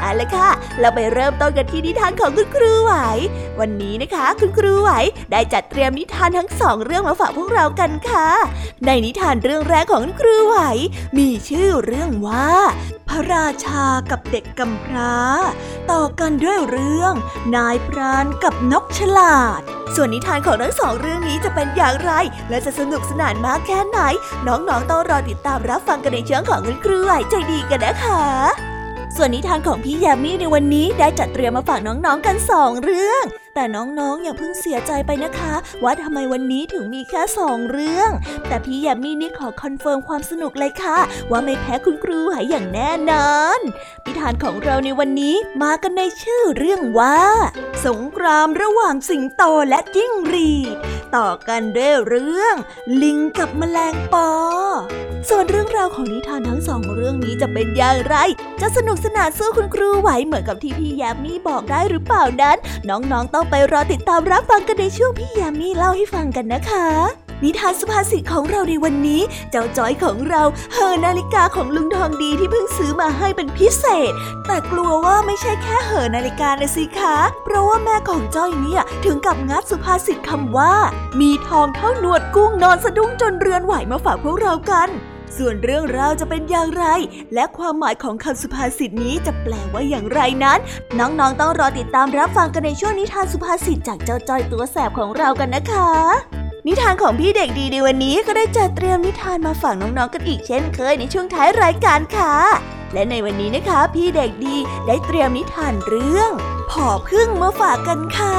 เอาละค่ะ เราไปเริ่มต้นกันที่นิทานของคุณครูไหว วันนี้นะคะ คุณครูไหวได้จัดเตรียมนิทานทั้งสองเรื่องมาฝากพวกเรากันค่ะ ในนิทานเรื่องแรกของคุณครูไหว มีชื่อเรื่องว่า พระราชากับเด็กกำพร้า ต่อกันด้วยเรื่อง นายพรานกับนกฉลาด ส่วนนิทานของทั้งสองเรื่องนี้จะเป็นอย่างไร และจะสนุกสนานมากแค่ไหน น้องๆต้องรอติดตามรับฟังกันในช่วงของคุณครูไหวใจดีกันนะคะ ส่วนนิทานของพี่แยมมี่ในวันนี้ได้จัดเตรียมมาฝากน้องๆกันสองเรื่อง แต่น้องๆ อย่าเพิ่งเสียใจไปนะคะ ว่าทำไมวันนี้ถึงมีแค่สองเรื่อง แต่พี่แยมมี่นี่ขอ confirm ความสนุกเลยค่ะ ว่าไม่แพ้คุณครูหายอย่างแน่นอนนิทานของเราในวันนี้มากันในชื่อเรื่องว่า สงครามระหว่างสิงโตและจิ้งหรีดต่อกันด้วยเรื่อง ลิงกับแมลงปอ ส่วนเรื่องราวของนิทานทั้งสองเรื่องนี้จะเป็นอย่างไร จะสนุกสนานสู้คุณครูไหวเหมือนกับที่พี่ยามีบอกได้หรือเปล่านั้น น้องๆต้องไปรอติดตามรับฟังกันในช่วงพี่ยามีเล่าให้ฟังกันนะคะ นิทานสุภาษิตของเราในวันนี้ เจ้าจ้อยของเราเฮอนาฬิกาของลุงทองดีที่เพิ่งซื้อมาให้เป็นพิเศษ แต่กลัวว่าไม่ใช่แค่เฮอนาฬิกานะสิคะ เพราะว่าแม่ของจ้อยเนี่ยถึงกับงัดสุภาษิตคำว่า มีทองเท่าหนวดกุ้งนอนสะดุ้งจนเรือนไหวมาฝากพวกเรากัน ส่วนเรื่องราวจะเป็นอย่างไร และความหมายของคำสุภาษิตนี้จะแปลว่าอย่างไรนั้น น้องๆต้องรอติดตามรับฟังกันในช่วงนิทานสุภาษิตจากเจ้าจ้อยตัวแสบของเรากันนะคะ นิทานของพี่เด็กดีในวันนี้ก็ได้จัดเตรียมนิทานมาฝากน้องๆกันอีกเช่นเคยในช่วงท้ายรายการค่ะ และในวันนี้นะคะ พี่เด็กดีได้เตรียมนิทานเรื่องผอพึ่งมาฝากกันค่ะ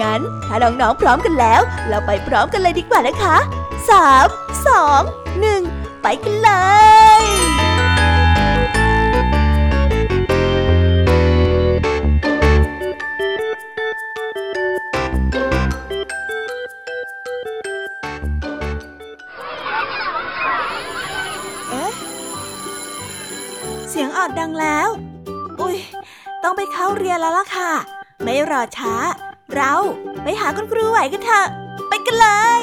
งั้นถ้าน้องๆพร้อมกันแล้ว เราไปพร้อมกันเลยดีกว่านะคะสามสองหนึ่งไปกันเลยเอ๊ะเสียงออดดังแล้ว อุ้ย ต้องไปเข้าเรียนแล้วล่ะค่ะ ไม่รอช้า เรา ไปหาคุณครูไหวกันเถอะ ไปกันเลย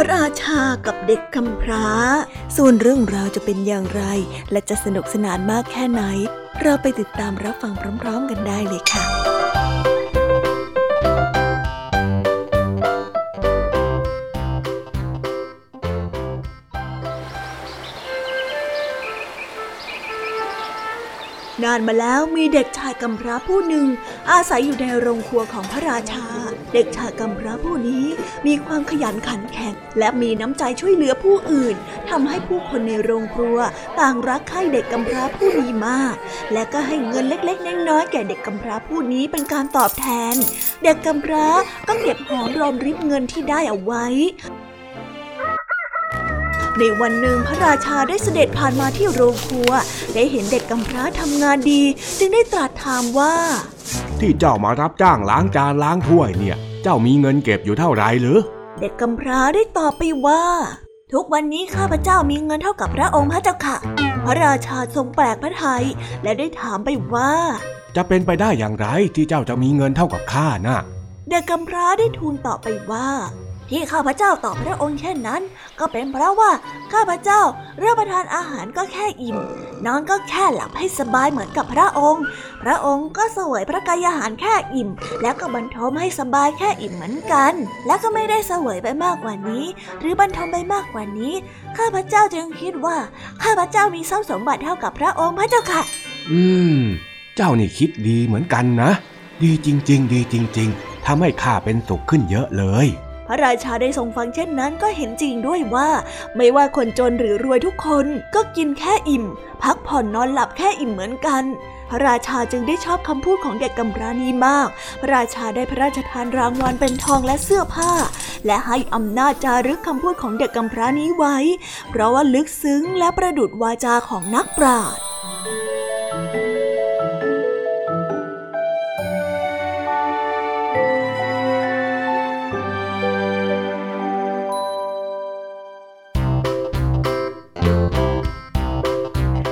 ระราชากับเด็กกำพร้า ส่วนเรื่องราวจะเป็นอย่างไร และจะสนุกสนานมากแค่ไหน เราไปติดตามรับฟังพร้อม ๆ กันได้เลยค่ะ ณานมาแล้วมีเด็กชายกำพร้าผู้หนึ่ง อาศัยอยู่ในโรงครัวของพระราชา เด็กชายกำพร้าผู้นี้มีความขยันขันแข็ง และมีน้ำใจช่วยเหลือผู้อื่นทำให้ผู้คนในโรงครัว ต่างรักใคร่เด็กกำพร้าผู้นี้มาก และก็ให้เงินเล็กๆน้อยๆแก่เด็กกำพร้าผู้นี้เป็นการตอบแทน เด็กกำพร้าก็เก็บหอมรอมริบเงินที่ได้เอาไว้ ในวันหนึ่งพระราชาได้เสด็จผ่านมาที่โรงครัว ได้เห็นเด็กกำพร้าทำงานดี จึงได้ตรัสถามว่า ที่เจ้ามารับจ้างล้างจานล้างถ้วยเนี่ย เจ้ามีเงินเก็บอยู่เท่าไหร่หรือเด็กกำพร้าได้ตอบไปว่า ทุกวันนี้ข้าพเจ้ามีเงินเท่ากับพระองค์พระเจ้าค่ะ พระราชาทรงแปลกพระทัยและได้ถามไปว่า จะเป็นไปได้อย่างไรที่เจ้าจะมีเงินเท่ากับข้านะเด็กกำพร้าได้ทูลตอบไปว่า ที่ข้าพเจ้าตอบพระองค์เช่นนั้น ก็เป็นเพราะว่าข้าพเจ้ารับประทานอาหารก็แค่อิ่ม นอนก็แค่หลับให้สบายเหมือนกับพระองค์ พระองค์ก็เสวยพระกายอาหารแค่อิ่ม แล้วก็บรรทมให้สบายแค่อิ่มเหมือนกัน และก็ไม่ได้เสวยไปมากกว่านี้ หรือบรรทมไปมากกว่านี้ ข้าพเจ้าจึงคิดว่าข้าพเจ้ามีทรัพย์สมบัติเท่ากับพระองค์พระเจ้าค่ะ อืม เจ้านี่คิดดีเหมือนกันนะ ดีจริง ๆ ดีจริง ๆทำให้ข้าเป็นสุขขึ้นเยอะเลย ระราชาได้ทรงฟังเช่นนั้นก็เห็นจริงด้วยว่า ไม่ว่าคนจนหรือรวยทุกคนก็กินแค่อิ่ม พักผ่อนนอนหลับแค่อิ่มเหมือนกัน พระราชาจึงได้ชอบคำพูดของเด็กกำพร้านี้มาก พระราชาได้พระราชทานรางวัลเป็นทองและเสื้อผ้า และให้อำนาจจารึกคำพูดของเด็กกำพร้านี้ไว้ เพราะว่าลึกซึ้งและประดุดวาจาของนักปราชญ์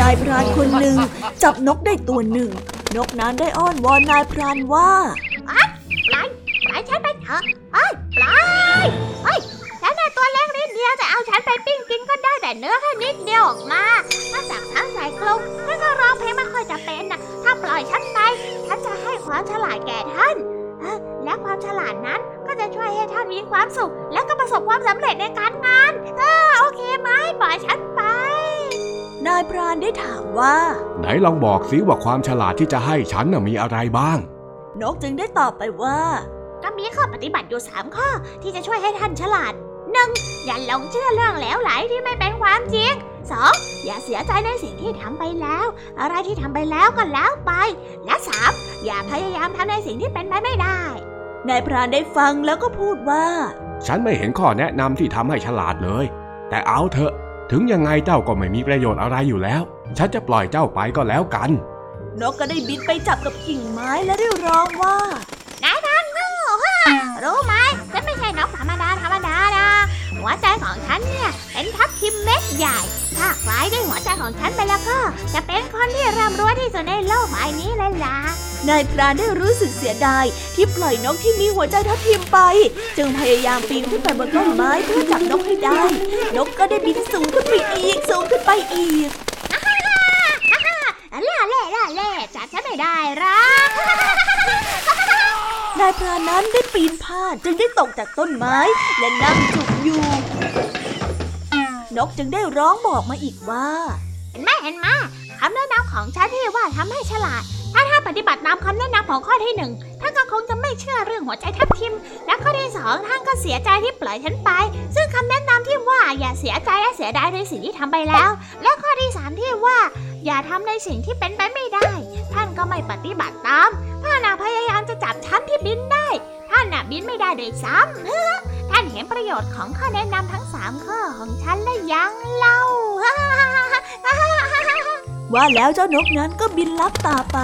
นายพรานคนหนึ่งจับนกได้ตัวหนึ่ง นกนั้นได้อ้อนวอนนายพรานว่าปล่อยปล่อยฉันไปเถอะเอ้ยปล่อยเฮ้ยฉันน่ะตัวเล็กนิดเดียวจะเอาฉันไปปิ้งกินก็ได้แต่เนื้อแค่นิดเดียวออกมาถ้าจับทั้งใส่กรงฉันก็ร้องเพลงไม่ค่อยจะเป็นนะถ้าปล่อยฉันไป ฉันจะให้ความฉลาดแก่ท่านและความฉลาดนั้นก็จะช่วยให้ท่านมีความสุข และก็ประสบความสำเร็จในการงาน เออโอเคไหมปล่อยฉันไป นายพรานได้ถามว่า ไหนลองบอกสิว่าความฉลาดที่จะให้ฉันน่ะมีอะไรบ้าง นกจึงได้ตอบไปว่า ก็มีข้อปฏิบัติอยู่3ข้อที่จะช่วยให้ท่านฉลาด 1. อย่าหลงเชื่อเรื่องแล้วไหลที่ไม่เป็นความจริง 2. อย่าเสียใจในสิ่งที่ทำไปแล้ว อะไรที่ทำไปแล้วก็แล้วไป และ 3. อย่าพยายามทำในสิ่งที่เป็นไปไม่ได้นายพรานได้ฟังแล้วก็พูดว่า ฉันไม่เห็นข้อแนะนำที่ทำให้ฉลาดเลย แต่เอาเถอะ ถึงยังไงเจ้าก็ไม่มีประโยชน์อะไรอยู่แล้ว ฉันจะปล่อยเจ้าไปก็แล้วกัน นกก็ได้บินไปจับกับกิ่งไม้และได้ร้องว่านายท่านโง่ฮ่ารู้ไหมฉันไม่ใช่นกธรรมดาธรรมดานะ หัวใจของฉันเนี่ยเป็นทับทิมเม็ดใหญ่ ถ้าใครได้หัวใจของฉันไปแล้วก็ จะเป็นคนที่ร่ำรวยที่สุดในโลกใบนี้เลยล่ะ นายพรานได้รู้สึกเสียดายที่ปล่อยนกที่มีหัวใจทับทิมไป จึงพยายามปีนขึ้นไปบนต้นไม้เพื่อจับนกให้ได้ นกก็ได้บินสูงขึ้นไปอีกสูงขึ้นไปอีกล่าเล่ล่าเล่จับฉันไม่ได้รอกนายพรานนั้นได้ปีนพลาดจึงได้ตกจากต้นไม้ และนั่งจุก อยู่ นกจึงได้ร้องบอกมาอีกว่า เห็นไหมเห็นไหมคำแนะนำของฉันที่ว่าทำให้ฉลาด ถ้าถ้านปฏิบัติตามคำแนะนำของข้อที่หนึ่งท่านก็คงจะไม่เชื่อเรื่องหัวใจทับทิม และข้อที่สองท่านก็เสียใจที่ปล่อยฉันไป ซึ่งคำแนะนำที่ว่าอย่าเสียใจและเสียดายในสิ่งที่ทำไปแล้ว และข้อที่สามที่ว่า อย่าทำในสิ่งที่เป็นไปไม่ได้ ท่านก็ไม่ปฏิบัติตามท่านพยายามจะจับฉันที่บินได้ ท่านน่ะบินไม่ได้โดยซ้ำ ท่านเห็นประโยชน์ของข้อแนะนำทั้งสามข้อของฉันและยังเล่า ว่าแล้วเจ้านกนั้นก็บินลับตาไป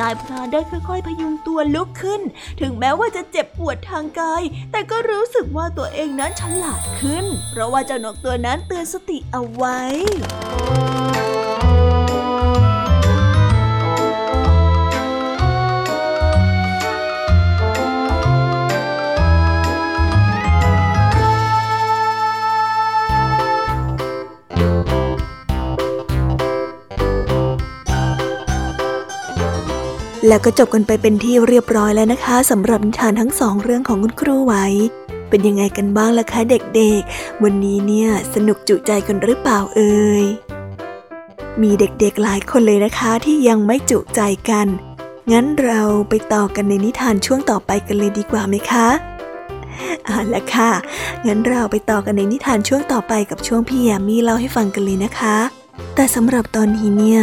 นายพรานได้ค่อยๆ พยุงตัวลุกขึ้น ถึงแม้ว่าจะเจ็บปวดทางกาย แต่ก็รู้สึกว่าตัวเองนั้นฉลาดขึ้น เพราะว่าเจ้านกตัวนั้นเตือนสติเอาไว้ แล้วก็จบกันไปเป็นที่เรียบร้อยแล้วนะคะสำหรับนิทานทั้งสองเรื่องของคุณครูไหว เป็นยังไงกันบ้างล่ะคะเด็กๆ วันนี้เนี่ยสนุกจุใจกันหรือเปล่าเอ่ยมีเด็กๆหลายคนเลยนะคะที่ยังไม่จุใจกัน งั้นเราไปต่อกันในนิทานช่วงต่อไปกันเลยดีกว่าไหมคะเอาละค่ะ งั้นเราไปต่อกันในนิทานช่วงต่อไปกับช่วงพี่ยามีเล่าให้ฟังกันเลยนะคะ แต่สำหรับตอนนี้เนี่ย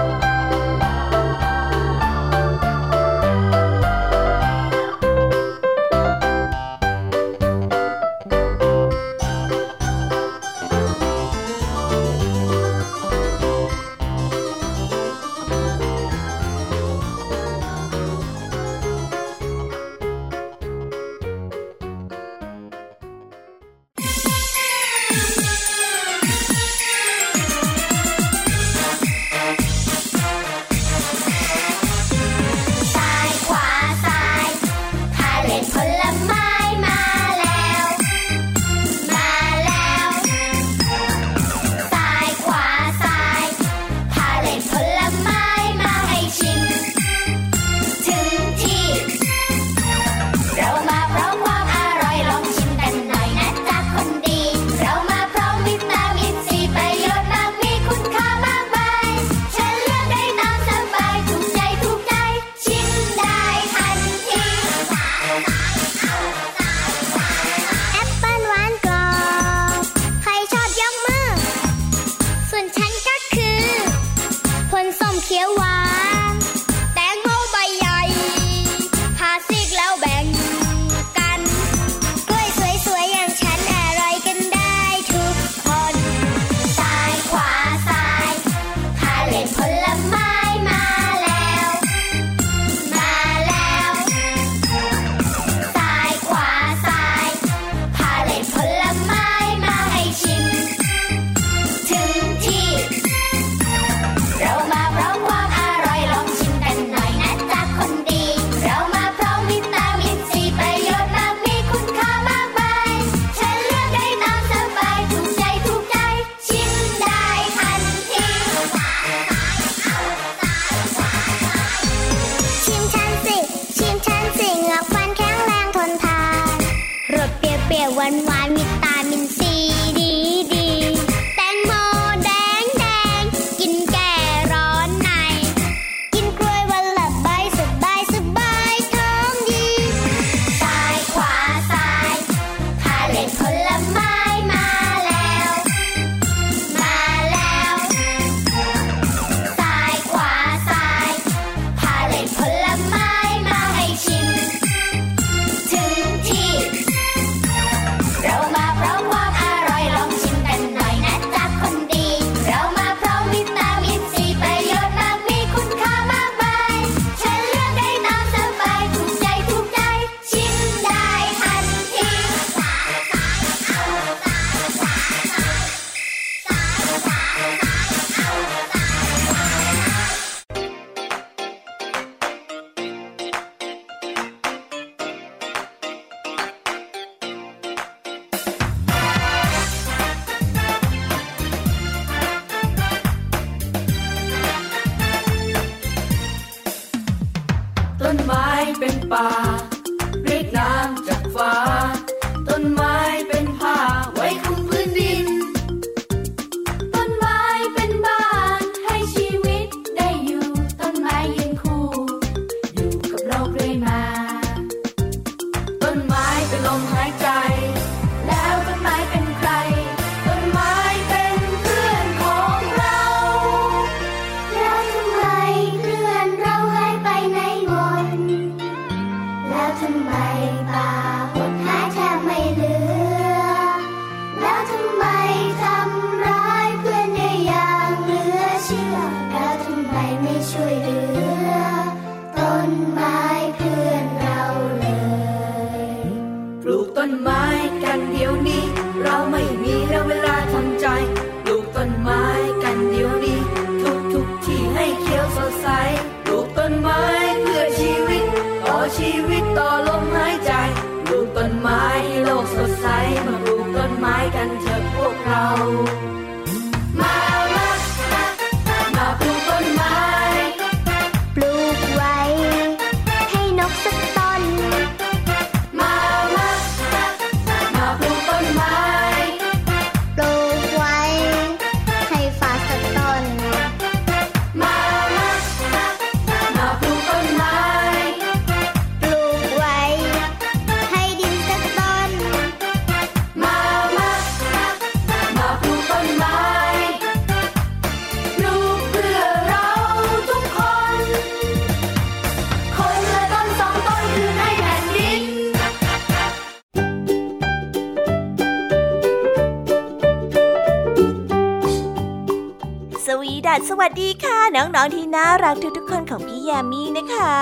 มีนะคะ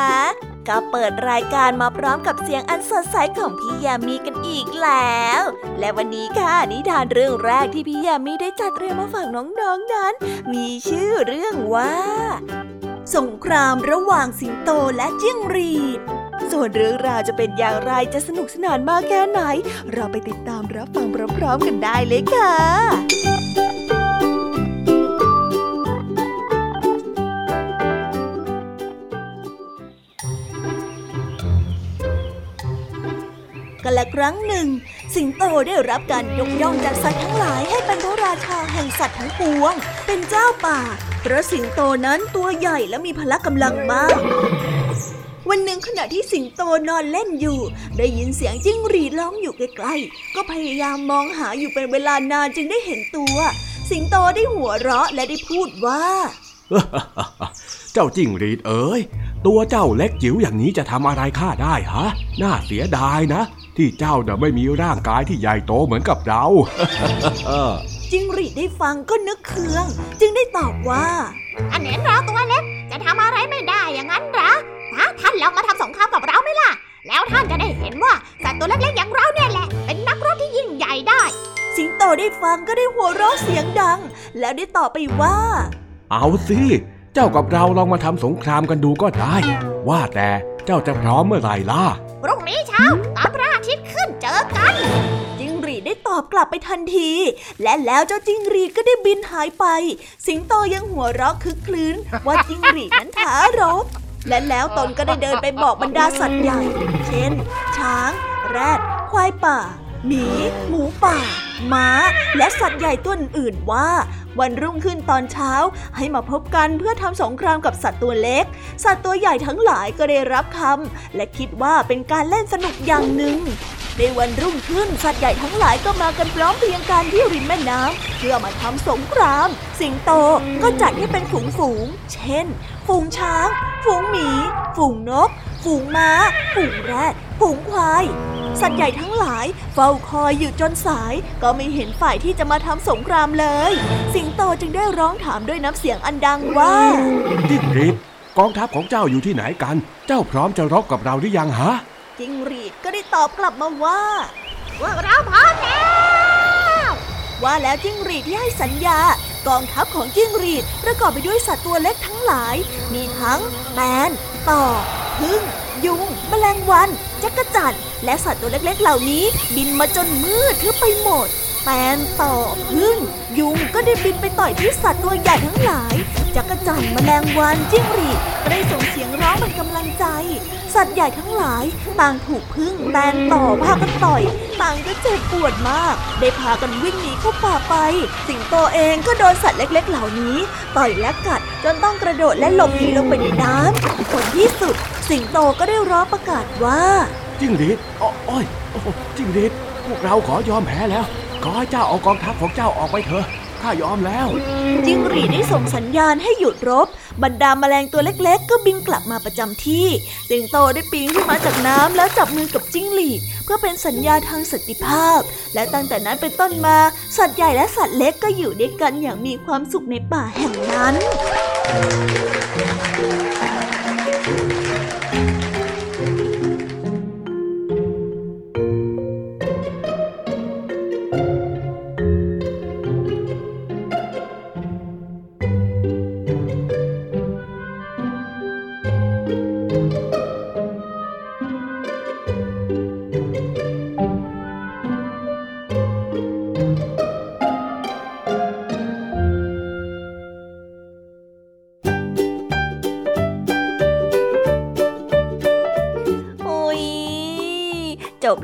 ก็เปิดรายการมาพร้อมกับเสียงอันสดใสของพี่ยามีกันอีกแล้ว และวันนี้ค่ะนิทานเรื่องแรกที่พี่ยามีได้จัดเตรียมมาฝากน้องๆนนั้น มีชื่อเรื่องว่า สงครามระหว่างสิงโตและจิ้งหรีดส่วนเรื่องราวจะเป็นอย่างไรจะสนุกสนานมากแค่ไหน เราไปติดตามรับฟังพร้อมๆกันได้เลยค่ะ กันละครั้งหนึ่ง สิงโตได้รับการยกย่องจากสัตว์ทั้งหลายให้เป็นพระราชาแห่งสัตว์ทั้งปวง เป็นเจ้าป่า เพราะสิงโตนั้นตัวใหญ่และมีพละกำลังมากวันหนึ่งขณะที่สิงโตนอนเล่นอยู่ ได้ยินเสียงจิ้งหรีดร้องอยู่ใกล้ๆ ก็พยายามมองหาอยู่เป็นเวลานานจึงได้เห็นตัว สิงโตได้หัวเราะและได้พูดว่า เจ้าจิ้งหรีดเอ๋ยตัวเจ้าเล็กจิ๋วอย่างนี้จะทำอะไรข้าได้ฮะ น่าเสียดายนะ ที่เจ้าน่ะไม่มีร่างกายที่ใหญ่โตเหมือนกับเราจิ้งหรีดได้ฟังก็นึกเคือง จึงได้ตอบว่า อันเห็นเราตัวเล็กจะทำอะไรไม่ได้อย่างนั้นเหรอถ้าท่านลองมาทำสงครามกับเราไหมล่ะ แล้วท่านจะได้เห็นว่าสัตว์ตัวเล็กๆอย่างเราเนี่ยแหละ เป็นนักรบที่ยิ่งใหญ่ได้ สิงโตได้ฟังก็ได้หัวเราะเสียงดัง แล้วได้ตอบไปว่า เอาสิเจ้ากับเราลองมาทำสงครามกันดูก็ได้ ว่าแต่เจ้าจะพร้อมเมื่อไหร่ล่ะ พรุ่งนี้เช้าตอนพระอาทิตย์ขึ้นเจอกัน จิ้งหรีได้ตอบกลับไปทันที และแล้วเจ้าจิ้งหรีก็ได้บินหายไป สิงโตยังหัวเราะคึกคลื้นว่าจิ้งหรีนั้นท้ารบ และแล้วตนก็ได้เดินไปบอกบรรดาสัตว์ใหญ่ เช่น ช้าง แรด ควายป่าหมี หมูป่า ม้า และสัตว์ใหญ่ตัวอื่นว่า วันรุ่งขึ้นตอนเช้า ให้มาพบกันเพื่อทำสงครามกับสัตว์ตัวเล็ก สัตว์ตัวใหญ่ทั้งหลายก็ได้รับคำและคิดว่าเป็นการเล่นสนุกอย่างหนึ่งในวันรุ่งขึ้นสัตว์ใหญ่ทั้งหลายก็มากันพร้อมเพรียงกันที่ริมแม่น้ำเพื่อมาทำสงคราม สิงโตก็จัดให้เป็นฝูงฝูง เช่น ฝูงช้าง ฝูงหมี ฝูงนก ฝูงม้า ฝูงแรดฝูงควาย สัตว์ใหญ่ทั้งหลาย เฝ้าคอยอยู่จนสาย ก็ไม่เห็นฝ่ายที่จะมาทำสงครามเลย สิงโตจึงได้ร้องถามด้วยน้ำเสียงอันดังว่าจิ้งหรีดกองทัพของเจ้าอยู่ที่ไหนกัน เจ้าพร้อมจะรบกับเราหรือยังฮะจิงหรีดก็ได้ตอบกลับมาว่าพวกเราพร้อมแล้วว่าแล้วจิ้งหรีดที่ให้สัญญากองทัพของจิ้งหรีดประกอบไปด้วยสัตว์ตัวเล็กทั้งหลาย มีทั้งแมนต่อ พึ่ง ยุง แมลงวันจักรจั่นและสัตว์ตัวเล็กๆ เหล่านี้ บินมาจนมืดทึบไปหมดแมนต่อพึ่ง ยุงก็ได้บินไปต่อยที่สัตว์ตัวใหญ่ทั้งหลายจักรจั่นแมลงวันจิ้งหรีดก็ได้ส่งเสียงร้องเป็นกำลังใจ สัตว์ใหญ่ทั้งหลายต่างถูกพึ่งแมนต่อพากันต่อยต่างก็เจ็บปวดมาก ได้พากันวิ่งหนีเข้าป่าไป สิงโตเองก็โดนสัตว์เล็ก ๆ เหล่านี้ ต่อยและกัดจนต้องกระโดดและหลบหนีลงไปในน้ำผลที่สุด สิงโตก็ได้ร้องประกาศว่าจิ้งหรีดอ้อโอ้ยโอ้โหจิ้งหรีดพวกเราขอยอมแพ้แล้ว ขอให้เจ้าเอากองทัพของเจ้าออกไปเถอะข้ายอมแล้ว จิ้งหรีดได้ส่งสัญญาณให้หยุดรบ บรรดาแมลงตัวเล็กๆ ก็บินกลับมาประจำที่ สิงโตได้ปีนขึ้นมาจากน้ำแล้วจับมือกับจิ้งหรีด เพื่อเป็นสัญญาทางสันติภาพ และตั้งแต่นั้นเป็นต้นมาสัตว์ใหญ่และสัตว์เล็กก็อยู่ด้วยกันอย่างมีความสุขในป่าแห่งนั้น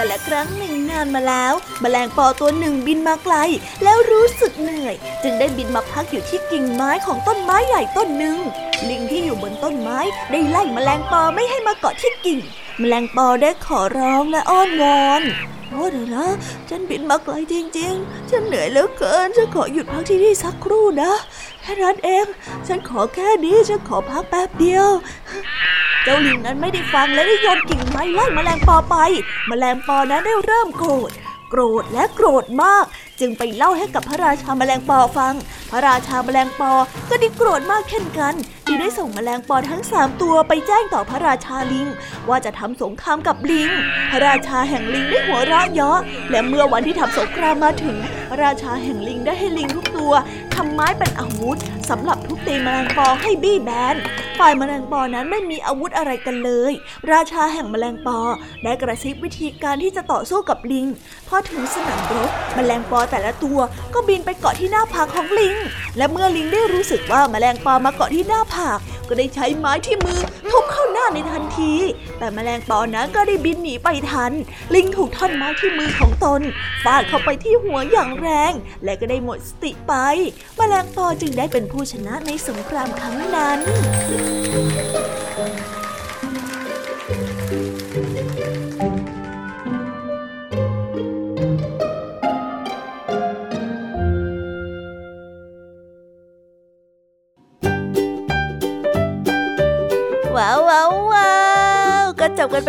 กันและครั้งหนึ่งนานมาแล้วแมลงปอตัวหนึ่งบินมาไกล แล้วรู้สึกเหนื่อย จึงได้บินมาพักอยู่ที่กิ่งไม้ของต้นไม้ใหญ่ต้นหนึ่ง ลิงที่อยู่บนต้นไม้ได้ไล่แมลงปอไม่ให้มาเกาะที่กิ่งแมลงปอได้ขอร้องและอ้อนวอนโอ้เดี๋ยวนะ ฉันบินมาไกลจริง ๆ ฉันเหนื่อยเหลือเกิน ฉันขอหยุดพักที่นี่สักครู่นะ ค่นั้นเอง ฉันขอแค่นี้ ฉันขอพักแป๊บเดียว เจ้าลิงนั้นไม่ได้ฟังและได้โยนกิ่งไม้ไล่แมลงปอไปแมลงปอนั้นได้เริ่มโกรธ โกรธและโกรธมาก จึงไปเล่าให้กับพระราชาแมลงปอฟัง พระราชาแมลงปอก็ได้โกรธมากเช่นกันจึงได้ส่งแมลงปอทั้งสามตัวไปแจ้งต่อพระราชาลิง ว่าจะทำสงครามกับลิง พระราชาแห่งลิงได้หัวเราะเยาะและเมื่อวันที่ทำสงครามมาถึง พระราชาแห่งลิงได้ให้ลิงทุกตัวทำไม้เป็นอาวุธสำหรับทุบตีแมลงปอให้บี้แบนฝ่ายแมลงปอนั้นไม่มีอาวุธอะไรกันเลย ราชาแห่งแมลงปอได้กระซิบวิธีการที่จะต่อสู้กับลิงพอถึงสนามรบแมลงปอแต่ละตัวก็บินไปเกาะที่หน้าผากของลิง และเมื่อลิงได้รู้สึกว่าแมลงปอมาเกาะที่หน้าผาก ก็ได้ใช้ไม้ที่มือทุบเข้าหน้าในทันที แต่แมลงปอนั้นก็ได้บินหนีไปทัน ลิงถูกท่อนไม้ที่มือของตนฟาดเข้าไปที่หัวอย่างแรง และก็ได้หมดสติไป แมลงปอจึงได้เป็นผู้ชนะในสงครามครั้งนั้นว้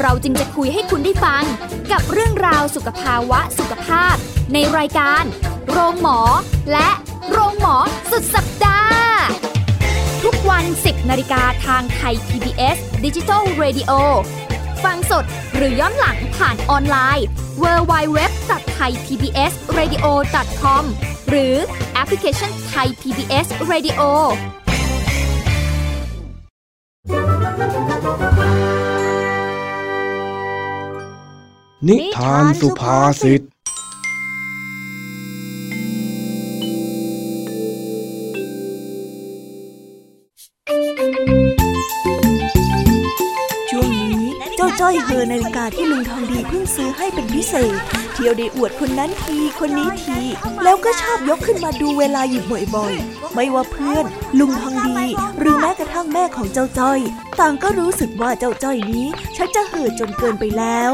เราจึงจะคุยให้คุณได้ฟัง กับเรื่องราวสุขภาวะสุขภาพ ในรายการ โรงหมอ และโรงหมอสุดสัปดาห์ ทุกวัน 10นาฬิกาทางไทย PBS ดิจิทัล Radio ฟังสดหรือย้อนหลังผ่านออนไลน์ www.thaipbsradio.com หรือแอปพลิเคชัน Thai PBS Radio นิทานสุภาษิต ช่วงนี้เจ้าจ้อยเหอนาฬิกาที่ลุงทองดีเพิ่งซื้อให้เป็นพิเศษ เที่ยวได้อวดคนนั้นทีคนนี้ที แล้วก็ชอบยกขึ้นมาดูเวลาอยู่บ่อยๆ ไม่ว่าเพื่อน ลุงทองดี หรือแม้กระทั่งแม่ของเจ้าจ้อย ต่างก็รู้สึกว่าเจ้าจ้อยนี้ชักจะเห่อจนเกินไปแล้ว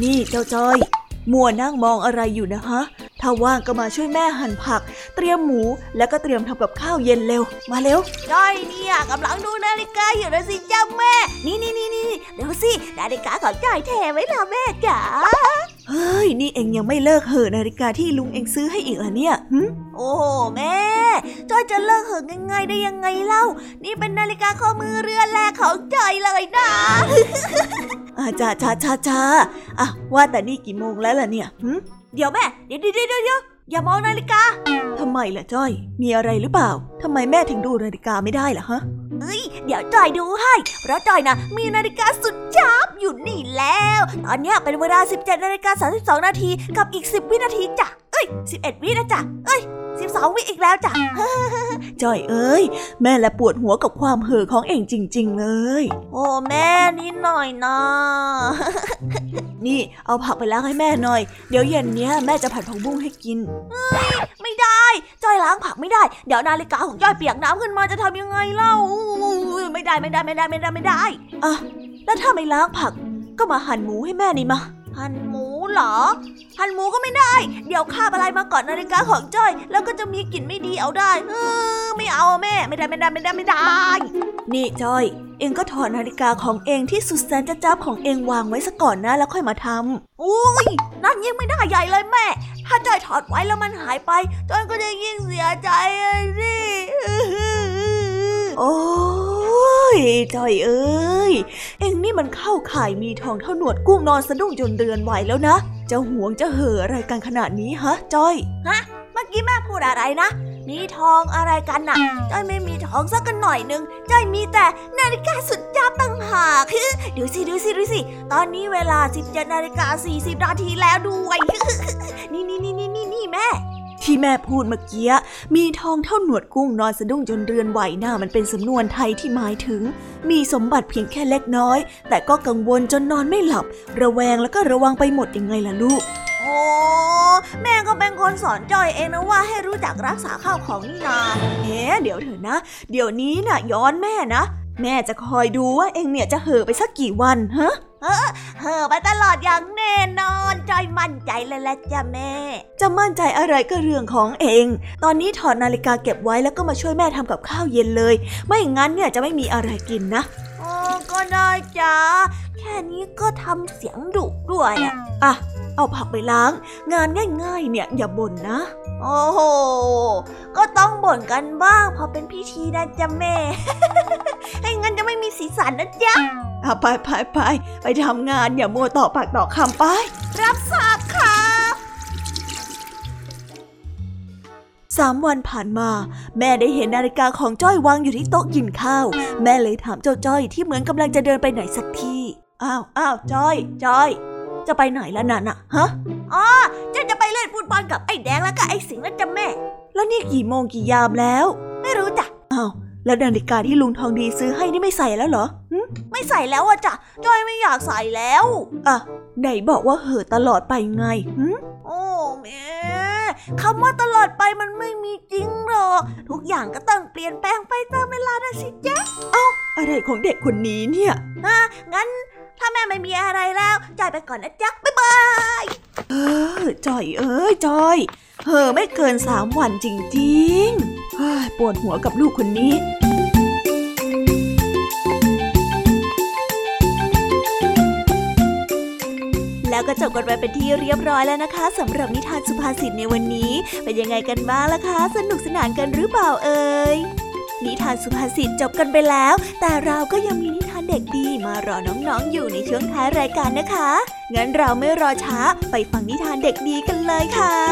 นี่เจ้าจ้อย มัวนั่งมองอะไรอยู่นะฮะ ถ้าว่างก็มาช่วยแม่หั่นผัก เตรียมหมูแล้วก็เตรียมทำกับข้าวเย็นเร็ว มาเร็วจ้อยเนี่ยกำลังดูนาฬิกาอยู่นะสิจ้าแม่ นี่นี่นี่นี่เดี๋ยวสินาฬิกาของจ้อยแท้ไว้ล่ะแม่จ๋าเฮ้ย นี่เองยังไม่เลิกเหอะนาฬิกาที่ลุงเองซื้อให้อีกเหรอเนี่ยหึโอ้โหแม่จ้อยจะเลิกเหิงง่ายๆได้ยังไงเล่า นี่เป็นนาฬิกาข้อมือเรือนแรกของจ้อยเลยนะ อาจ้าจ้าจ้าจ้าอะว่าแต่นี่กี่โมงแล้วล่ะเนี่ยเดี๋ยวแม่ เดี๋ยวเดี๋ยวเดี๋ยวอย่ามองนาฬิกาทำไมล่ะจ้อย มีอะไรหรือเปล่าทำไมแม่ถึงดูนาฬิกาไม่ได้ล่ะฮะเอ้ย เดี๋ยวจอยดูให้ เพราะจอยนะมีนาฬิกาสุดชาร์ปอยู่นี่แล้ว ตอนนี้เป็นเวลา 17นาฬิกา32นาทีกับอีก 10 วินาทีจ้ะ เอ้ย 11 วินะจ้ะ เอ้ย 12 วิอีกแล้วจ้ะจ้อยเอ้ย แม่ละปวดหัวกับความเห่อของเองจริง ๆ เลย โอ้แม่นิดหน่อยนะนี่เอาผักไปล้างให้แม่หน่อย เดี๋ยวเย็นเนี้ยแม่จะผัดผักบุ้งให้กินไม่ได้จอยล้างผักไม่ได้ เดี๋ยวนาฬิกาของจอยเปียกน้ำขึ้นมาจะทำยังไงเล่าไม่ได้ไม่ได้ไม่ได้ไม่ได้ไม่ได้อะแล้วถ้าไม่ล้างผักก็มาหั่นหมูให้แม่นี่มา หั่นหมูเหรอ หั่นหมูก็ไม่ได้ เดี๋ยวคาบอะไรมาก่อนนาฬิกาของจ้อย แล้วก็จะมีกลิ่นไม่ดีเอาได้ เออไม่เอาอะแม่ ไม่ได้ไม่ได้ไม่ได้ไม่ได้ นี่จ้อย เองก็ถอดนาฬิกาของเองที่สุดแสนจะจับของเองวางไว้ซะก่อนนะแล้วค่อยมาทำอุ้ยนั่นยิ่งไม่ได้ใหญ่เลยแม่ ถ้าจ้อยถอดไว้แล้วมันหายไปจ้อยก็จะยิ่งเสียใจเลยสิ โอ้ยจอยเอ้ย เอ็งนี่มันเข้าข่ายมีทองเท่าหนวดกุ้งนอนสะดุ้งจนเรือนไหวแล้วนะ จะห่วงจะเห่ออะไรกันขนาดนี้ฮะจอย ฮะ เมื่อกี้แม่พูดอะไรนะ มีทองอะไรกันน่ะจ้อยไม่มีทองสักกันหน่อยนึงจ้อยมีแต่นาฬิกาสุดยอดตั้งหากดูสิดูสิดูสิ ตอนนี้เวลา17นาฬิกา40นาทีแล้วด้วย นี่นี่นี่นี่นี่นี่แม่ ที่แม่พูดเมื่อกี้ มีทองเท่าหนวดกุ้งนอนสะดุ้งจนเรือนไหวหน้ามันเป็นสำนวนไทยที่หมายถึง มีสมบัติเพียงแค่เล็กน้อย แต่ก็กังวลจนนอนไม่หลับ ระแวงแล้วก็ระวังไปหมดยังไงล่ะลูก โอ้แม่ก็เป็นคนสอนจอยเองนะว่าให้รู้จักรักษาข้าวของนี่นาเอ๊เดี๋ยวเถอะนะ เดี๋ยวนี้น่ะย้อนแม่นะ แม่จะคอยดูว่าเองเนี่ยจะเห่อไปสักกี่วันฮะ เห่อไปตลอดอย่างแน่นอนจอยมั่นใจเลยแหละจ้ะแม่ จะมั่นใจอะไรก็เรื่องของเอง ตอนนี้ถอดนาฬิกาเก็บไว้แล้วก็มาช่วยแม่ทำกับข้าวเย็นเลย ไม่อย่างั้นเนี่ยจะไม่มีอะไรกินนะโอ้ก็ได้จ้าแค่นี้ก็ทำเสียงดุด้วยอะอะเอาผักไปล้าง งานง่ายๆ เนี่ยอย่าบ่นนะ โอ้โห ก็ต้องบ่นกันบ้างเพอเป็นพิธีนะจ๊ะแม่ ให้งั้นจะไม่มีสีสันนะจ๊ะอะไปไปไปไปทำงานอย่ามัวต่อปากต่อคำไป รับทราบครับสามวันผ่านมา แม่ได้เห็นนาฬิกาของจ้อยวางอยู่ที่โต๊ะกินข้าว แม่เลยถามเจ้าจ้อยที่เหมือนกำลังจะเดินไปไหนสักทีอ้าวอ้าวจ้อย จ้อย จะไปไหนละนั่นอะฮะอ๋อเจะจะไปเล่นฟุตบอลกับไอ้แดงแล้วก็ไอ้สิงห์นะจ๊ะแม่ แล้วนี่กี่โมงกี่ยามแล้ว ไม่รู้จ้ะอ้าวแล้วนาฬิกาที่ลุงทองดีซื้อให้นี่ไม่ใส่แล้วเหรอหึไม่ใส่แล้วอะจ้ะจอยไม่อยากใส่แล้วอะไหนบอกว่าเห่อตลอดไปไงหึโอ้แม่คำว่าตลอดไปมันไม่มีจริงหรอก ทุกอย่างก็ต้องเปลี่ยนแปลงไปตามเวลานะสิจ๊ะอะไรของเด็กคนนี้เนี่ยอะงั้นถ้าแม่ไม่มีอะไรแล้ว จอยไปก่อนนะจ๊ะ บ๊ายบาย เออจอยเอ้ยจอยเห่อไม่เกินสามวันจริงๆเฮ้ยปวดหัวกับลูกคนนี้แล้วก็จบกันไปเป็นที่เรียบร้อยแล้วนะคะสำหรับนิทานสุภาษิตในวันนี้ เป็นยังไงกันบ้างล่ะคะ สนุกสนานกันหรือเปล่าเอ่ยนิทานสุภาษิตจบกันไปแล้ว แต่เราก็ยังมีนิทาน เด็กดีมารอน้องๆอยู่ในช่วงท้ายรายการนะคะ งั้นเราไม่รอช้าไปฟังนิทานเด็กดีกันเลยค่ะ「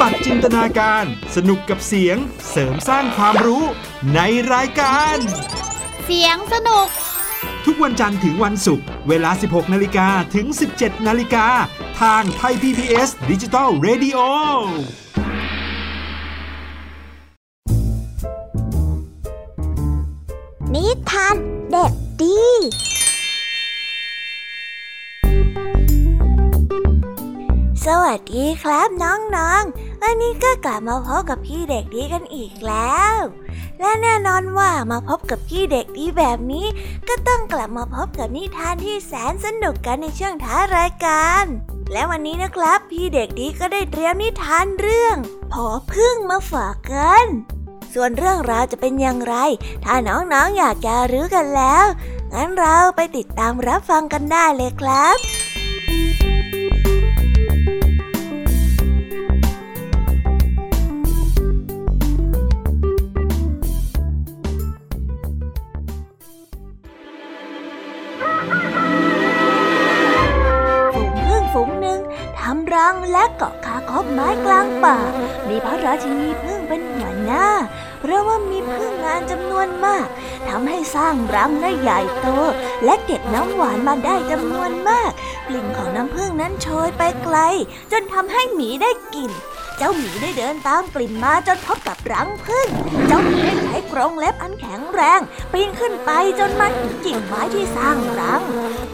บัดจินตนาการ สนุกกับเสียงเสริมสร้างความรู้ในรายการ เสียงสนุก ทุกวันจันทร์ถึงวันศุกร์เวลา 16 นาฬิกาถึง 17 นาฬิกา ทางไทย PPS ดิจิตอล Radio นิทานเด็กดี วัสดีครับน้องๆ วันนี้ก็กลับมาพบกับพี่เด็กดีกันอีกแล้ว และแน่นอนว่ามาพบกับพี่เด็กดีแบบนี้ ก็ต้องกลับมาพบกับนิทานที่แสนสนุกกันในช่วงท้ายรายการ และวันนี้นะครับ พี่เด็กดีก็ได้เตรียมนิทานเรื่อง พอพึ่งมาฝากกัน ส่วนเรื่องราวจะเป็นอย่างไร ถ้าน้องๆออยากจะรู้กันแล้ว งั้นเราไปติดตามรับฟังกันได้เลยครับฝู รังและเกาะคาคบไม้กลางป่า มีพระราชินีพึ่งเป็นหัวหน้า เพราะว่ามีพึ่งงานจำนวนมากทำให้สร้างรังได้ใหญ่โต และเก็บน้ำหวานมาได้จำนวนมาก กลิ่นของน้ำพึ่งนั้นโชยไปไกล จนทำให้หมีได้กลิ่น เจ้าหมีได้เดินตามกลิ่นมาจนพบกับรังพึ่ง เจ้าหมีได้ใช้กรงเล็บอันแข็งแรง ปีนขึ้นไปจนมาถึงกิ่งไม้ที่สร้างรัง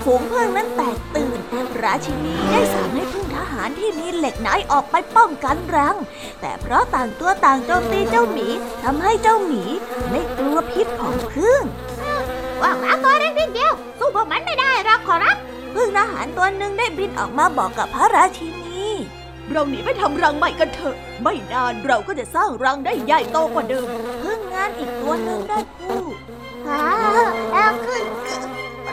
ฝูงพึ่งนั้นแตกตื่น ราชินีได้สั่งให้พึ่งทหารที่มีเหล็กไหนออกไปป้องกันรัง แต่เพราะต่างตัวต่างโจมตีเจ้าหมีทำให้เจ้าหมีไม่กลัวพิษของพึ่งว่างหมาตัวเล็กนิดเดียวสู้พวกมันไม่ได้หรอกขอรับพึ่งทหารตัวหนึ่งได้บินออกมาบอกกับพระราชินี เราหนีไปทำรังใหม่กันเถอะ ไม่นานเราก็จะสร้างรังได้ใหญ่โตกว่าเดิมพึ่งงานอีกตัวหนึ่งได้พูดอ่าเอาขึ้น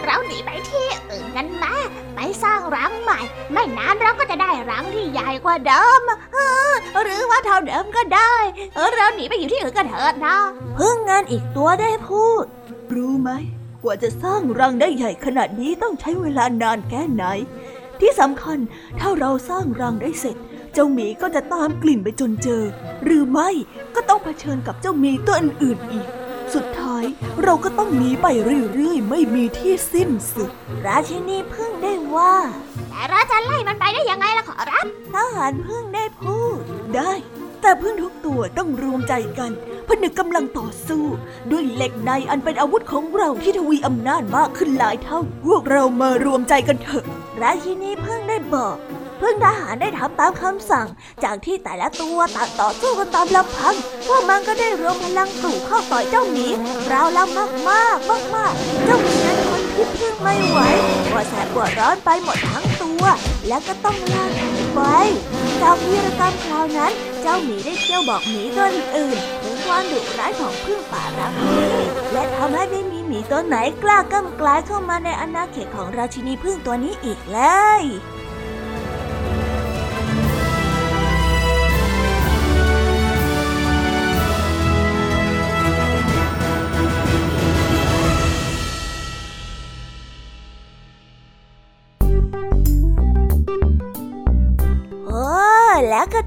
เราหนีไปที่อื่นกันมาไปสร้างรังใหม่ ไม่นานเราก็จะได้รังที่ใหญ่กว่าเดิมเออหรือว่าเท่าเดิมก็ได้ เออเราหนีไปอยู่ที่อื่นกันเถิดนะพึ่งงานอีกตัวได้พูด รู้ไหมกว่าจะสร้างรังได้ใหญ่ขนาดนี้ต้องใช้เวลานานแค่ไหน ที่สำคัญถ้าเราสร้างรังได้เสร็จ เจ้าหมีก็จะตามกลิ่นไปจนเจอ หรือไม่ก็ต้องเผชิญกับเจ้าหมีตัวอื่นๆอีก สุดท้ายเราก็ต้องหนีไปเรื่อยๆ ไม่มีที่สิ้นสุด ราชินีพึ่งได้ว่า แต่เราจะไล่มันไปได้ยังไงล่ะขอรับทหารพึ่งได้พูดได้ แต่พึ่งทุกตัวต้องรวมใจกันผนึกกำลังต่อสู้ ด้วยเหล็กในอันเป็นอาวุธของเราที่ทวีอำนาจมากขึ้นหลายเท่า พวกเรามารวมใจกันเถอะ ราชินีพึ่งได้บอกพึ่งทหารได้ทำตามคำสั่ง จากที่แต่ละตัวต่างต่อสู้กันตามลำพัง พวกมันก็ได้รวมพลังกลุ่เข้าต่อยเจ้าหมีราวลำมากมากมากมากเจ้าหมีนั้นทนพิษพึ่งไม่ไหวปวดแสบปวดร้อนไปหมดทั้งตัว และก็ต้องลาไปจากวีรกรรมคราวนั้น เจ้าหมีได้เที่ยวบอกหมีตัวอื่นถึงความดุร้ายของพึ่งป่ารักนี้และทำให้ไม่มีหมีตัวไหนกล้าก้ากลายเข้ามาในอาณาเขตของราชินีพึ่งตัวนี้อีกเลย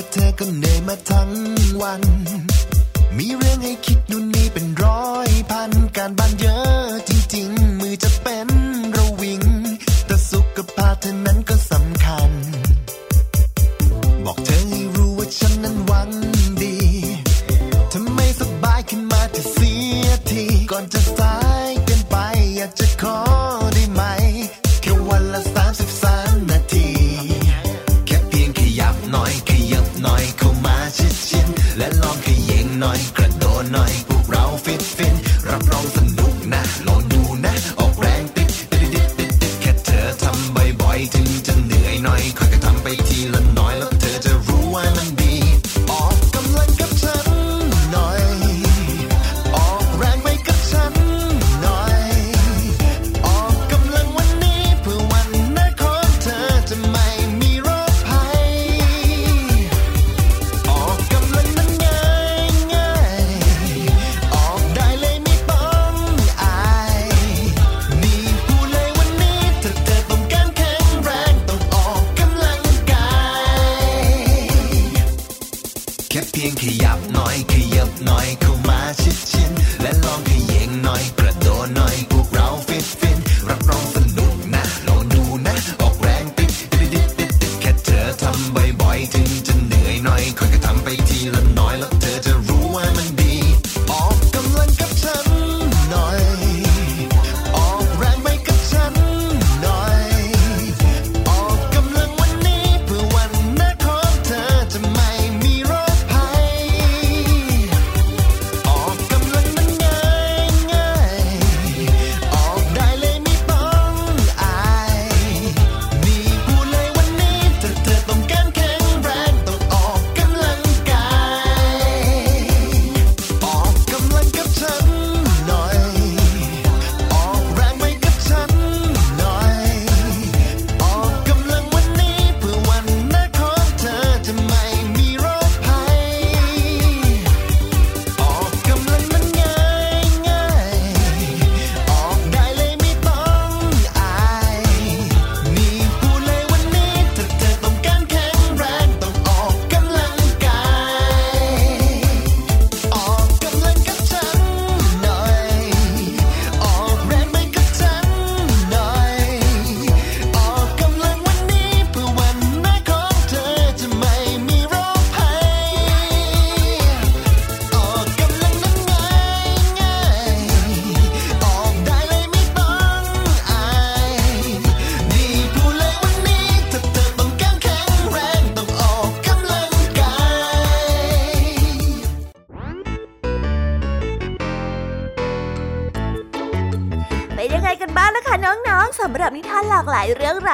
ว่าเธอก็เหนื่อยมาทั้งวัน มีเรื่องให้คิดนู่นนี่เป็นร้อยพัน การบ้านเยอะจริงๆ มือจะเป็นระวิง แต่สุขภาพเธอนั้นก็สำคัญ บอกเธอให้รู้ว่าฉันนั้นหวังดี ทำไมสบายขึ้นมาจะเสียทีก่อนจะ